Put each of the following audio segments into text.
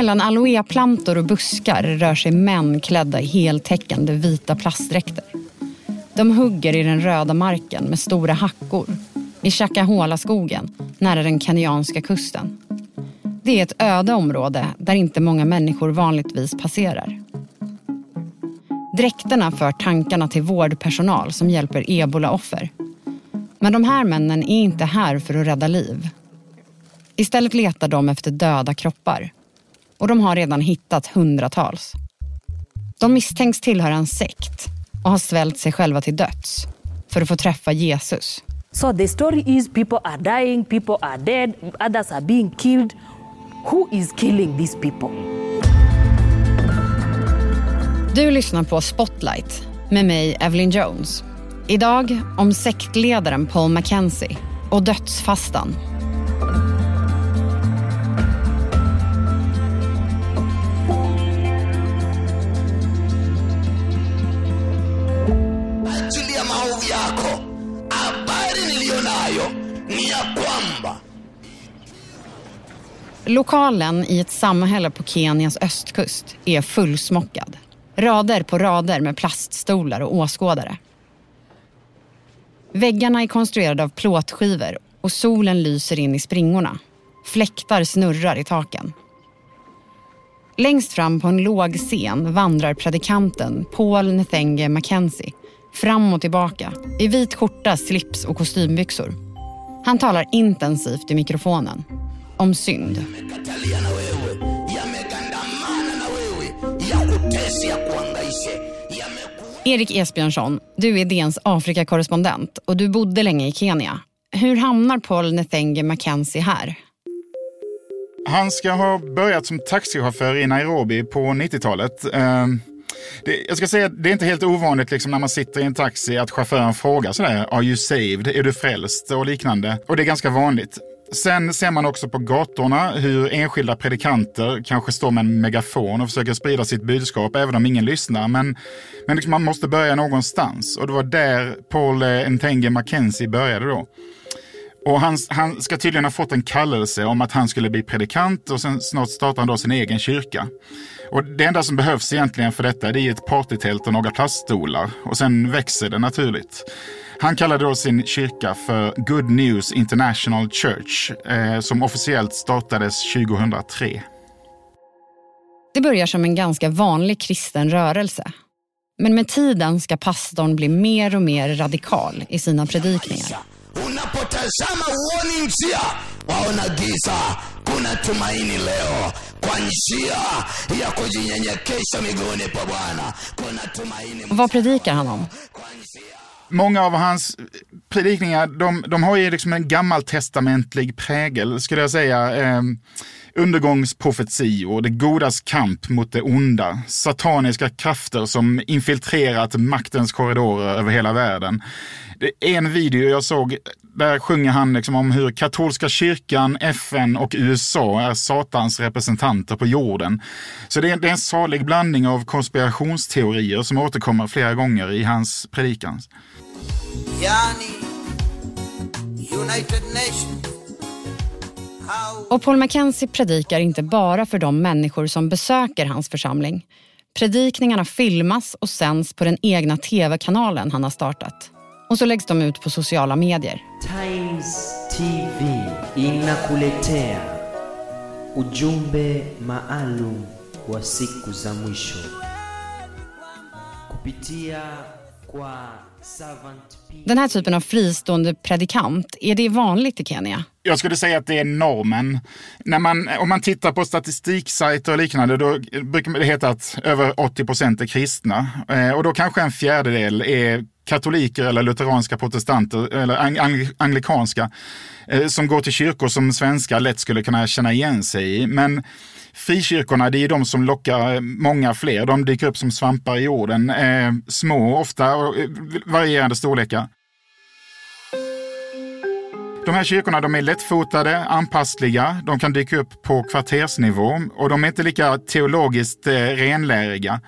Mellan aloéplantor och buskar rör sig män klädda i heltäckande vita plastdräkter. De hugger i den röda marken med stora hackor i Chakahola-skogen nära den kenyanska kusten. Det är ett öde område där inte många människor vanligtvis passerar. Dräkterna för tankarna till vårdpersonal som hjälper ebolaoffer. Men de här männen är inte här för att rädda liv. Istället letar de efter döda kroppar. Och de har redan hittat hundratals. De misstänks tillhöra en sekt och har svält sig själva till döds för att få träffa Jesus. So the story is people are dying, people are dead, others are being killed. Who is killing these people? Du lyssnar på Spotlight med mig, Evelyn Jones. Idag om sektledaren Paul Mackenzie och dödsfastan. Lokalen i ett samhälle på Kenias östkust är fullsmockad. Rader på rader med plaststolar och åskådare. Väggarna är konstruerade av plåtskivor och solen lyser in i springorna. Fläktar snurrar i taken. Längst fram på en låg scen vandrar predikanten Paul Nethenge Mackenzie fram och tillbaka i vit skjorta, slips och kostymbyxor. Han talar intensivt i mikrofonen om synd. Erik Esbjörnsson, du är DNs Afrikakorrespondent och du bodde länge i Kenya. Hur hamnar Paul Nethenge Mackenzie här? Han ska ha börjat som taxichaufför i Nairobi på 90-talet. Det, jag ska säga att det är inte helt ovanligt liksom, när man sitter i en taxi att chauffören frågar sådär, are you saved, är du frälst och liknande. Och det är ganska vanligt. Sen ser man också på gatorna hur enskilda predikanter kanske står med en megafon och försöker sprida sitt budskap även om ingen lyssnar. Men, men liksom man måste börja någonstans och det var där Paul eh, Ntenge Mackenzie började då. Och han, han ska tydligen ha fått en kallelse om att han skulle bli predikant och sen snart startar han då sin egen kyrka. Och det enda som behövs egentligen för detta det är ett partytält och några plaststolar. Och sen växer det naturligt. Han kallade då sin kyrka för Good News International Church eh, som officiellt startades 2003. Det börjar som en ganska vanlig kristen rörelse. Men med tiden ska pastorn bli mer och mer radikal i sina predikningar. Unapotazama uoni njia, waona giza. Kuna tumaini leo kwa njia ya kujinyenyekesha miguuni pa Bwana. Kuna tumaini vad predikar han om? Många av hans predikningar de, de har ju liksom en gammaltestamentlig prägel, skulle jag säga. Eh, undergångsprofetior, det godas kamp mot det onda, sataniska krafter som infiltrerat maktens korridorer över hela världen. Det är en video jag såg, där sjunger han liksom om hur katolska kyrkan, FN och USA är satans representanter på jorden. Så det är, det är en salig blandning av konspirationsteorier som återkommer flera gånger i hans predikan. yani United Nations how Och Paul Mackenzie predikar inte bara för de människor som besöker hans församling. Predikningarna filmas och sänds på den egna tv-kanalen han har startat. Och så läggs de ut på sociala medier. Times TV inakuletea ujumbe maalum wa siku za mwisho kupitia kwa. Den här typen av fristående predikant, är det vanligt i Kenya? Jag skulle säga att det är normen. När man, om man tittar på statistiksajter och liknande, då brukar det heta att över 80 procent är kristna. Eh, och då kanske en fjärdedel är katoliker eller lutheranska protestanter eller ang ang anglikanska eh, som går till kyrkor som svenskar lätt skulle kunna känna igen sig i. Men frikyrkorna, det är de som lockar många fler. De dyker upp som svampar i jorden. Eh, små ofta och eh, varierande storlekar. De här kyrkorna de är lättfotade, anpassliga, de kan dyka upp på kvartersnivå och de är inte lika teologiskt eh, renläriga.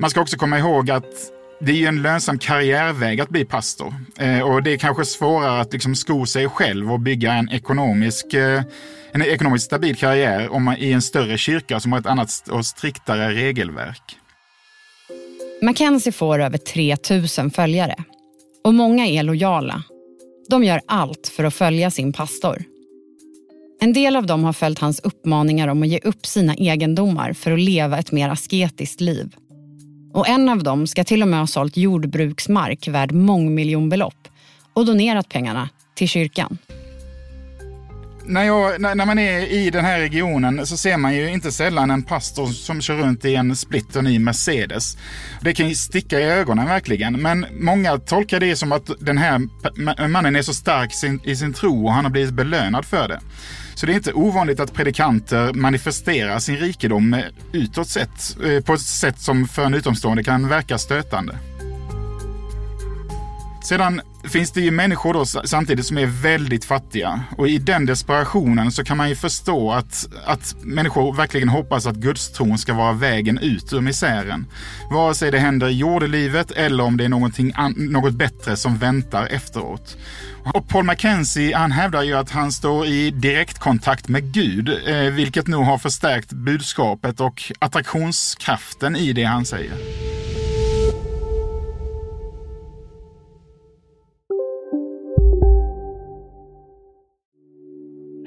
Man ska också komma ihåg att det är ju en lönsam karriärväg att bli pastor. Eh, och det är kanske svårare att liksom sko sig själv och bygga en ekonomisk, eh, en ekonomiskt stabil karriär om man, i en större kyrka som har ett annat och striktare regelverk. Mackenzie får över 3 000 följare. Och många är lojala. De gör allt för att följa sin pastor. En del av dem har följt hans uppmaningar om att ge upp sina egendomar för att leva ett mer asketiskt liv. Och en av dem ska till och med ha sålt jordbruksmark värd mångmiljonbelopp och donerat pengarna till kyrkan. När, jag, när, när, man är i den här regionen så ser man ju inte sällan en pastor som kör runt i en splitter ny Mercedes. Det kan ju sticka i ögonen verkligen, men många tolkar det som att den här mannen är så stark sin, i sin tro och han har blivit belönad för det. Så det är inte ovanligt att predikanter manifesterar sin rikedom utåt sett, eh, på ett sätt som för en utomstående kan verka stötande. Sedan finns det ju människor då samtidigt som är väldigt fattiga. Och i den desperationen så kan man ju förstå att, att människor verkligen hoppas att gudstron ska vara vägen ut ur misären. Vare sig det händer i jordelivet eller om det är någonting något bättre som väntar efteråt. Och Paul Mackenzie han hävdar ju att han står i direktkontakt med Gud, eh, vilket nog har förstärkt budskapet och attraktionskraften i det han säger.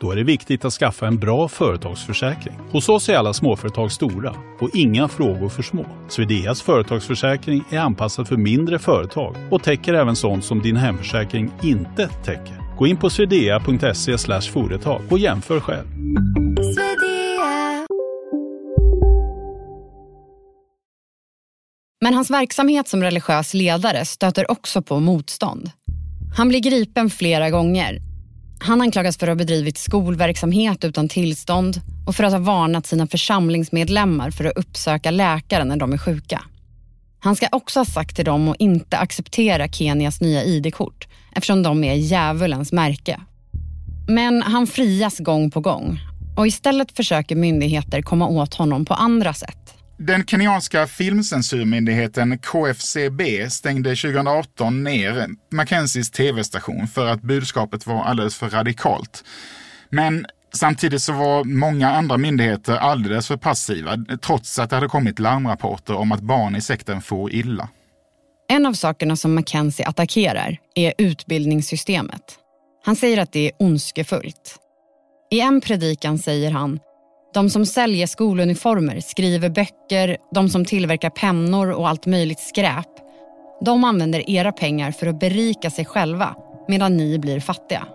Då är det viktigt att skaffa en bra företagsförsäkring. Hos oss är alla småföretag stora och inga frågor för små. Swedeas företagsförsäkring är anpassad för mindre företag och täcker även sånt som din hemförsäkring inte täcker. Gå in på swedea.se företag och jämför själv. Men hans verksamhet som religiös ledare stöter också på motstånd. Han blir gripen flera gånger han anklagas för att ha bedrivit skolverksamhet utan tillstånd och för att ha varnat sina församlingsmedlemmar för att uppsöka läkare när de är sjuka. Han ska också ha sagt till dem att inte acceptera Kenias nya ID-kort eftersom de är djävulens märke. Men han frias gång på gång och istället försöker myndigheter komma åt honom på andra sätt. Den kenyanska filmcensurmyndigheten KFCB stängde 2018 ner Mackenzies tv-station för att budskapet var alldeles för radikalt. Men samtidigt så var många andra myndigheter alldeles för passiva, trots att det hade kommit larmrapporter om att barn i sekten får illa. En av sakerna som Mackenzie attackerar är utbildningssystemet. Han säger att det är ondskefullt. I en predikan säger han de som säljer skoluniformer, skriver böcker, de som tillverkar pennor och allt möjligt skräp. De använder era pengar för att berika sig själva medan ni blir fattiga.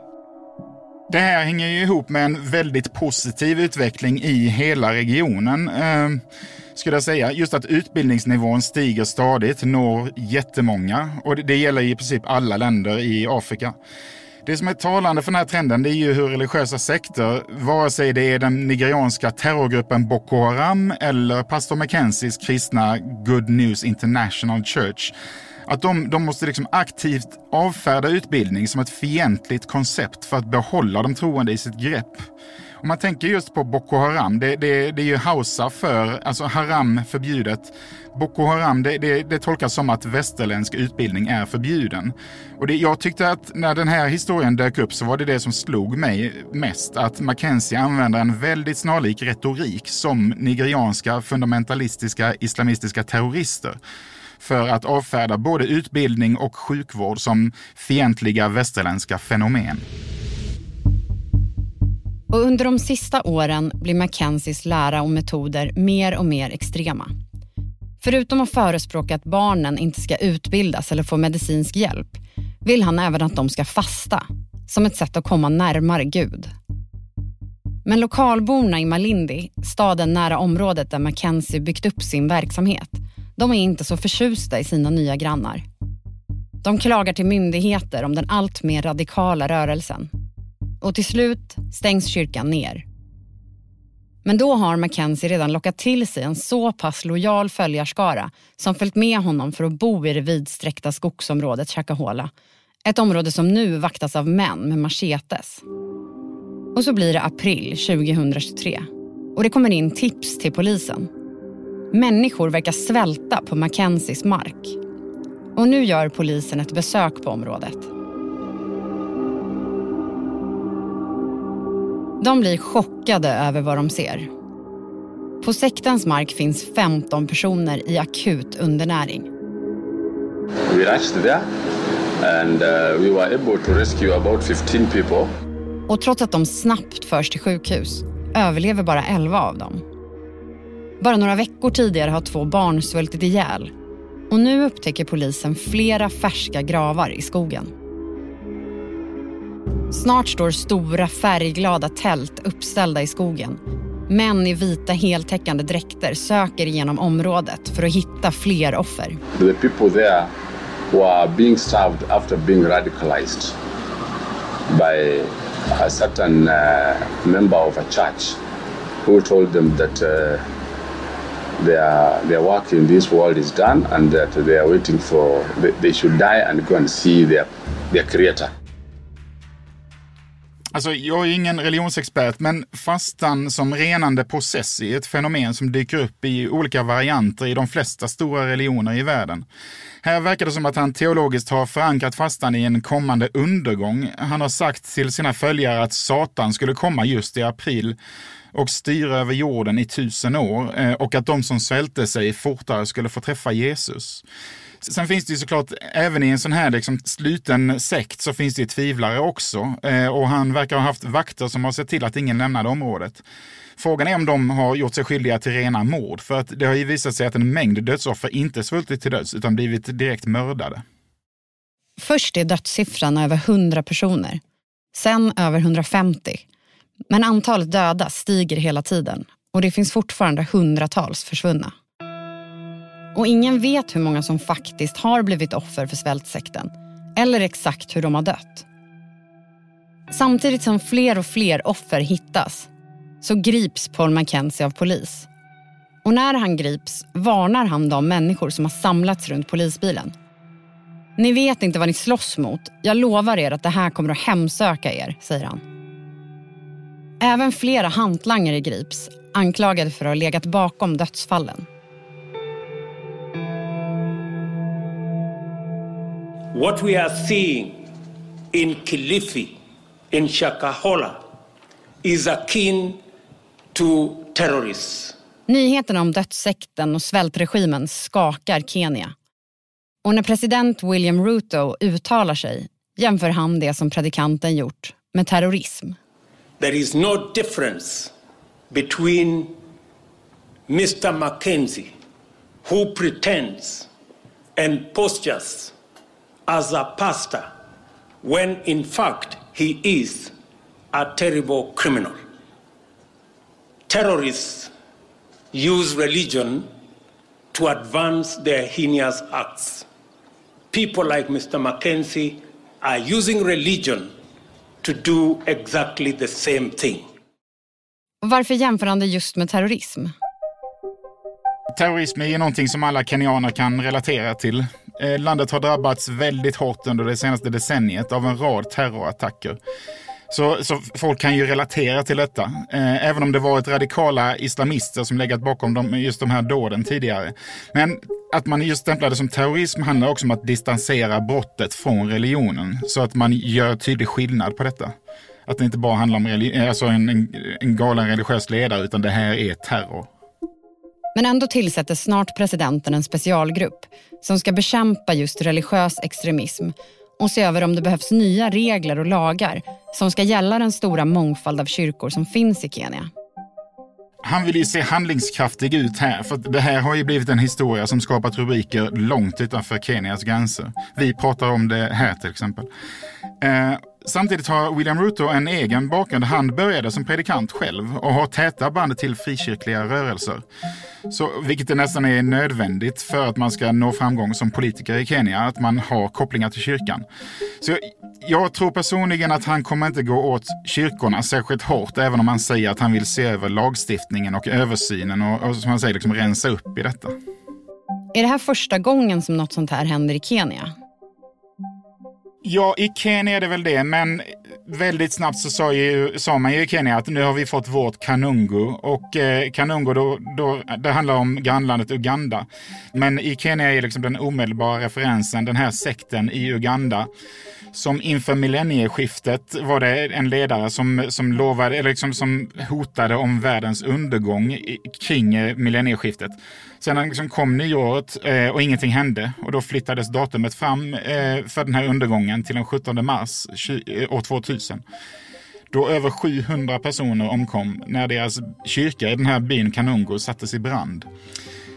Det här hänger ju ihop med en väldigt positiv utveckling i hela regionen. Eh, skulle jag säga. Just att utbildningsnivån stiger stadigt, når jättemånga och det, det gäller i princip alla länder i Afrika. Det som är talande för den här trenden det är ju hur religiösa sekter, vare sig det är den nigerianska terrorgruppen Boko Haram eller pastor Mackenzies kristna Good News International Church, att de, de måste liksom aktivt avfärda utbildning som ett fientligt koncept för att behålla de troende i sitt grepp. Om man tänker just på Boko Haram, det, det, det är ju Hausa för, alltså haram förbjudet. Boko Haram, det, det, det tolkas som att västerländsk utbildning är förbjuden. Och det, jag tyckte att när den här historien dök upp så var det det som slog mig mest. Att Mackenzie använder en väldigt snarlik retorik som nigerianska fundamentalistiska islamistiska terrorister för att avfärda både utbildning och sjukvård som fientliga västerländska fenomen. Och under de sista åren blir Mackenzies lära och metoder mer och mer extrema. Förutom att förespråka att barnen inte ska utbildas eller få medicinsk hjälp vill han även att de ska fasta, som ett sätt att komma närmare Gud. Men lokalborna i Malindi, staden nära området där Mackenzie byggt upp sin verksamhet, de är inte så förtjusta i sina nya grannar. De klagar till myndigheter om den allt mer radikala rörelsen och till slut stängs kyrkan ner. Men då har Mackenzie redan lockat till sig en så pass lojal följarskara som följt med honom för att bo i det vidsträckta skogsområdet Chakahola. Ett område som nu vaktas av män med machetes. Och så blir det april 2023 och det kommer in tips till polisen. Människor verkar svälta på Mackenzies mark. Och nu gör polisen ett besök på området. De blir chockade över vad de ser. På sektens mark finns 15 personer i akut undernäring. We rushed there and uh, we were able to rescue about 15 people. Och trots att de snabbt förs till sjukhus överlever bara 11 av dem. Bara några veckor tidigare har två barn svultit ihjäl. Och nu upptäcker polisen flera färska gravar i skogen. Snart står stora färgglada tält uppställda i skogen. Män i vita heltäckande dräkter söker genom området för att hitta fler offer. The people there were being served after being radicalized by a certain uh, member of a church who told them that uh, their, their work in this world is done and that they are waiting for, they, they should die and go and see their, their creator. Alltså, jag är ingen religionsexpert, men fastan som renande process är ett fenomen som dyker upp i olika varianter i de flesta stora religioner i världen. Här verkar det som att han teologiskt har förankrat fastan i en kommande undergång. Han har sagt till sina följare att Satan skulle komma just i april och styra över jorden i tusen år eh, och att de som svälte sig fortare skulle få träffa Jesus. Sen finns det ju såklart, även i en sån här liksom sluten sekt så finns det ju tvivlare också. Eh, och han verkar ha haft vakter som har sett till att ingen lämnade området. Frågan är om de har gjort sig skyldiga till rena mord. För att det har ju visat sig att en mängd dödsoffer inte svultit till döds utan blivit direkt mördade. Först är dödssiffran över 100 personer. Sen över 150. Men antalet döda stiger hela tiden och det finns fortfarande hundratals försvunna. Och ingen vet hur många som faktiskt har blivit offer för svältsekten eller exakt hur de har dött. Samtidigt som fler och fler offer hittas så grips Paul Mackenzie av polis. Och när han grips varnar han de människor som har samlats runt polisbilen. Ni vet inte vad ni slåss mot. Jag lovar er att det här kommer att hemsöka er, säger han. Även flera hantlangare grips anklagade för att ha legat bakom dödsfallen. What we are seeing in Kilifi, in Shakahola, is akin to terrorists. Nyheterna om dödssekten och svältregimen skakar Kenya. Och när president William Ruto uttalar sig jämför han det som predikanten gjort med terrorism. There is no difference between Mr. Mackenzie, who pretends and postures as a pastor when in fact he is a terrible criminal. Terrorists use religion to advance their heinous acts. People like Mr. Mackenzie are using religion to do exactly the same thing. Varför jämför han det just med terrorism? Terrorism är ju någonting som alla kenyaner kan relatera till. Eh, landet har drabbats väldigt hårt under det senaste decenniet av en rad terrorattacker. Så, så, folk kan ju relatera till detta. Eh, även om det varit radikala islamister som legat bakom de, just de här dåden tidigare. Men att man just stämplar det som terrorism handlar också om att distansera brottet från religionen. Så att man gör tydlig skillnad på detta. Att det inte bara handlar om eh, alltså en, en, en galen religiös ledare, utan det här är terror. Men ändå tillsätter snart presidenten en specialgrupp som ska bekämpa just religiös extremism och se över om det behövs nya regler och lagar som ska gälla den stora mångfald av kyrkor som finns i Kenya. Han vill ju se handlingskraftig ut här, för det här har ju blivit en historia som skapat rubriker långt utanför Kenias gränser. Vi pratar om det här till exempel. Eh, Samtidigt har William Ruto en egen bakgrund. Han började som predikant själv och har täta band till frikyrkliga rörelser. Så, vilket är nästan är nödvändigt för att man ska nå framgång som politiker i Kenya, att man har kopplingar till kyrkan. Så jag, jag tror personligen att han kommer inte gå åt kyrkorna särskilt hårt, även om han säger att han vill se över lagstiftningen och översynen och, och som han säger, liksom rensa upp i detta. Är det här första gången som något sånt här händer i Kenya? Ja, i Kenya är det väl det, men väldigt snabbt så sa, ju, sa man ju i Kenya att nu har vi fått vårt Kanungu. Och eh, Kanungu, då, då, det handlar om grannlandet Uganda. Men i Kenya är liksom den omedelbara referensen den här sekten i Uganda som inför millennieskiftet var det en ledare som, som, lovade, eller liksom som hotade om världens undergång kring eh, millennieskiftet. Sen liksom kom nyåret eh, och ingenting hände och då flyttades datumet fram eh, för den här undergången till den 17 mars 20, eh, år 2000 då över 700 personer omkom när deras kyrka i den här byn Kanungo sattes i brand.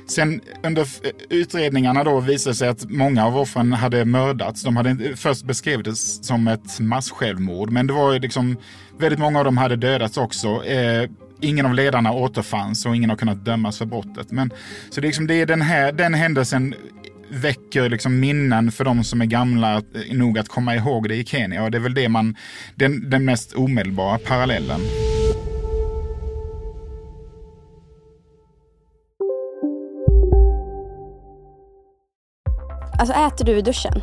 Sen under eh, utredningarna då visade sig att många av offren hade mördats. De hade först beskrivits det som ett massjälvmord, men det var ju liksom väldigt många av dem hade dödats också. Eh, ingen av ledarna återfanns och ingen har kunnat dömas för brottet. Men, så det är, liksom, det är den här den händelsen väcker liksom minnen för de som är gamla eh, nog att komma ihåg det i Kenya. Och det är väl det man, den, den mest omedelbara parallellen. Alltså äter du i duschen?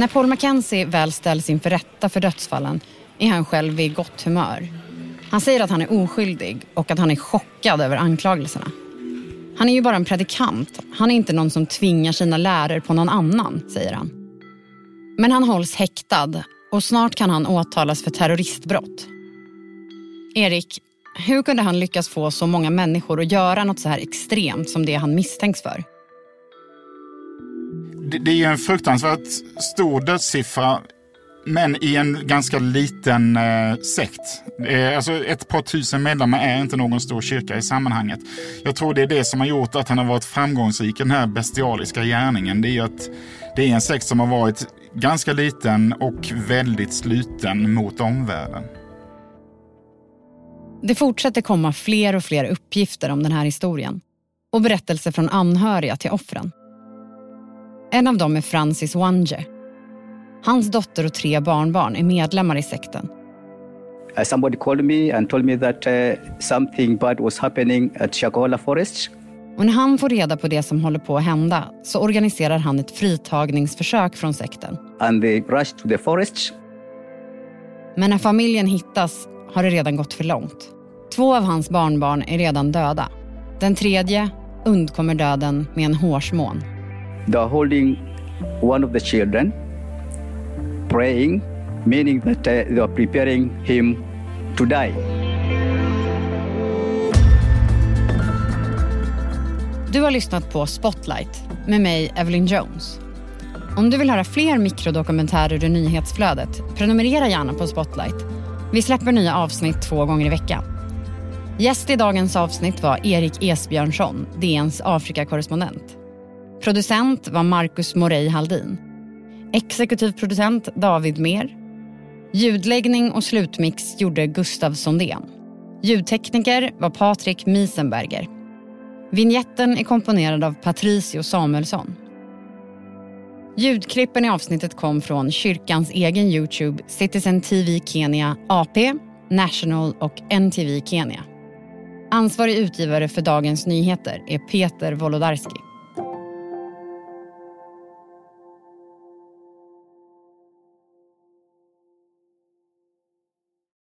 När Paul Mackenzie väl ställs inför rätta för dödsfallen är han själv vid gott humör. Han säger att han är oskyldig och att han är chockad över anklagelserna. Han är ju bara en predikant. Han är inte någon som tvingar sina läror på någon annan, säger han. Men han hålls häktad och snart kan han åtalas för terroristbrott. Erik, hur kunde han lyckas få så många människor att göra något så här extremt som det han misstänks för? Det, det är ju en fruktansvärt stor dödssiffra men i en ganska liten eh, sekt. Eh, alltså ett par tusen medlemmar är inte någon stor kyrka i sammanhanget. Jag tror det är det som har gjort att han har varit framgångsrik i den här bestialiska gärningen. Det är ju att det är en sekt som har varit ganska liten och väldigt sluten mot omvärlden. Det fortsätter komma fler och fler uppgifter om den här historien och berättelser från anhöriga till offren. En av dem är Francis Wange. Hans dotter och tre barnbarn är medlemmar i sekten. Uh, somebody called me and told me that uh, something bad was happening at Shakahola Forest. Och när han får reda på det som håller på att hända så organiserar han ett fritagningsförsök från sekten. And they rushed to the forest. Men när familjen hittas har det redan gått för långt. Två av hans barnbarn är redan döda. Den tredje undkommer döden med en hårsmån. They are holding one of the children, praying, meaning that uh, they are preparing him to die. Du har lyssnat på Spotlight med mig, Evelyn Jones. Om du vill höra fler mikrodokumentärer ur nyhetsflödet, prenumerera gärna på Spotlight. Vi släpper nya avsnitt två gånger i veckan. Gäst i dagens avsnitt var Erik Esbjörnsson, DNs Afrikakorrespondent. Producent var Marcus Morey Haldin. Exekutiv producent David Mer. Ljudläggning och slutmix gjorde Gustav Sondén. Ljudtekniker var Patrik Miesenberger. Vinjetten är komponerad av Patricio Samuelsson. Ljudklippen i avsnittet kom från kyrkans egen Youtube, Citizen TV Kenya AP, National och NTV Kenya. Ansvarig utgivare för Dagens Nyheter är Peter Wolodarski.